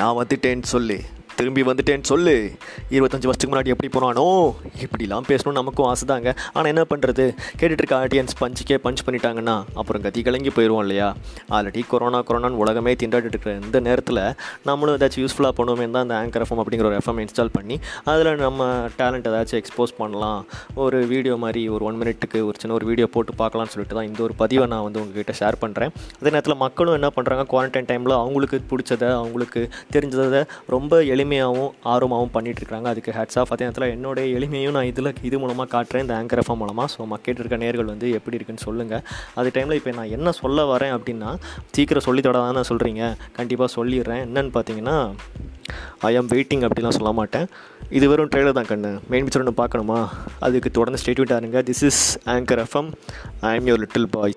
நான் வந்துட்டேன்னு சொல்லி. திரும்பி வந்துட்டேன்னு சொல்லு. இருபத்தஞ்சி வருஷத்துக்கு முன்னாடி எப்படி போனானோ இப்படிலாம் பேசணும்னு நமக்கும் ஆசை தாங்க ஆனால் என்ன பண்ணுறது கேட்டுட்டு இருக்க ஆடியன்ஸ் பஞ்சுக்கே பஞ்ச் பண்ணிட்டாங்கன்னா அப்புறம் கதி கலங்கி போயிடுவோம் இல்லையா? ஆல்ரெடி கொரோனா கொரோனான்னு உலகமே திண்டாடிட்டு இருக்கிற இந்த நேரத்தில் நம்மளும் ஏதாச்சும் யூஸ்ஃபுல்லாக பண்ணுவோமே தான் அந்த ஆங்கர் எஃப்எம் அப்படிங்கிற ஒரு எஃப்எம் இன்ஸ்டால் பண்ணி அதில் நம்ம டேலண்ட் ஏதாச்சும் எக்ஸ்போஸ் பண்ணலாம். ஒரு வீடியோ மாதிரி ஒரு ஒன் மினிட்டுக்கு ஒரு சின்ன ஒரு வீடியோ போட்டு பார்க்கலாம்னு சொல்லிட்டு தான் இந்த ஒரு பதிவை நான் வந்து உங்ககிட்ட ஷேர் பண்ணுறேன் அதே நேரத்தில் மக்களும் என்ன பண்ணுறாங்க குவாரண்டைன் டைமில் அவங்களுக்கு பிடிச்சதை அவங்களுக்கு தெரிஞ்சதை ரொம்ப எளிமையாகவும் ஆர்வமாகவும் பண்ணிட்டு இருக்காங்க அதுக்கு ஹேட்ஸ் ஆஃப் அதே நேரத்தில் என்னுடைய எளிமையும் நான் இதில் இது மூலமாக காட்டுறேன். இந்த ஆங்கர் எஃப்எம் மூலமாக ஸோ மக்கள் இருக்க நேர்கள் வந்து எப்படி இருக்குன்னு சொல்லுங்கள் அது டைமில் இப்போ நான் என்ன சொல்ல வரேன் அப்படின்னா சீக்கிரம் சொல்லி தானே சொல்கிறீங்க கண்டிப்பாக சொல்லிடுறேன். என்னன்னு பார்த்தீங்கன்னா ஐ ஆம் வெயிட்டிங் அப்படிலாம் சொல்ல மாட்டேன். இது வெறும் ட்ரெய்லர் தான் கண்ணு. மெயின் பிக்சர் ஒன்று பார்க்கணுமா? அதுக்கு தொடர்ந்து statement ஆருங்க. This is anchor FM I am your little boy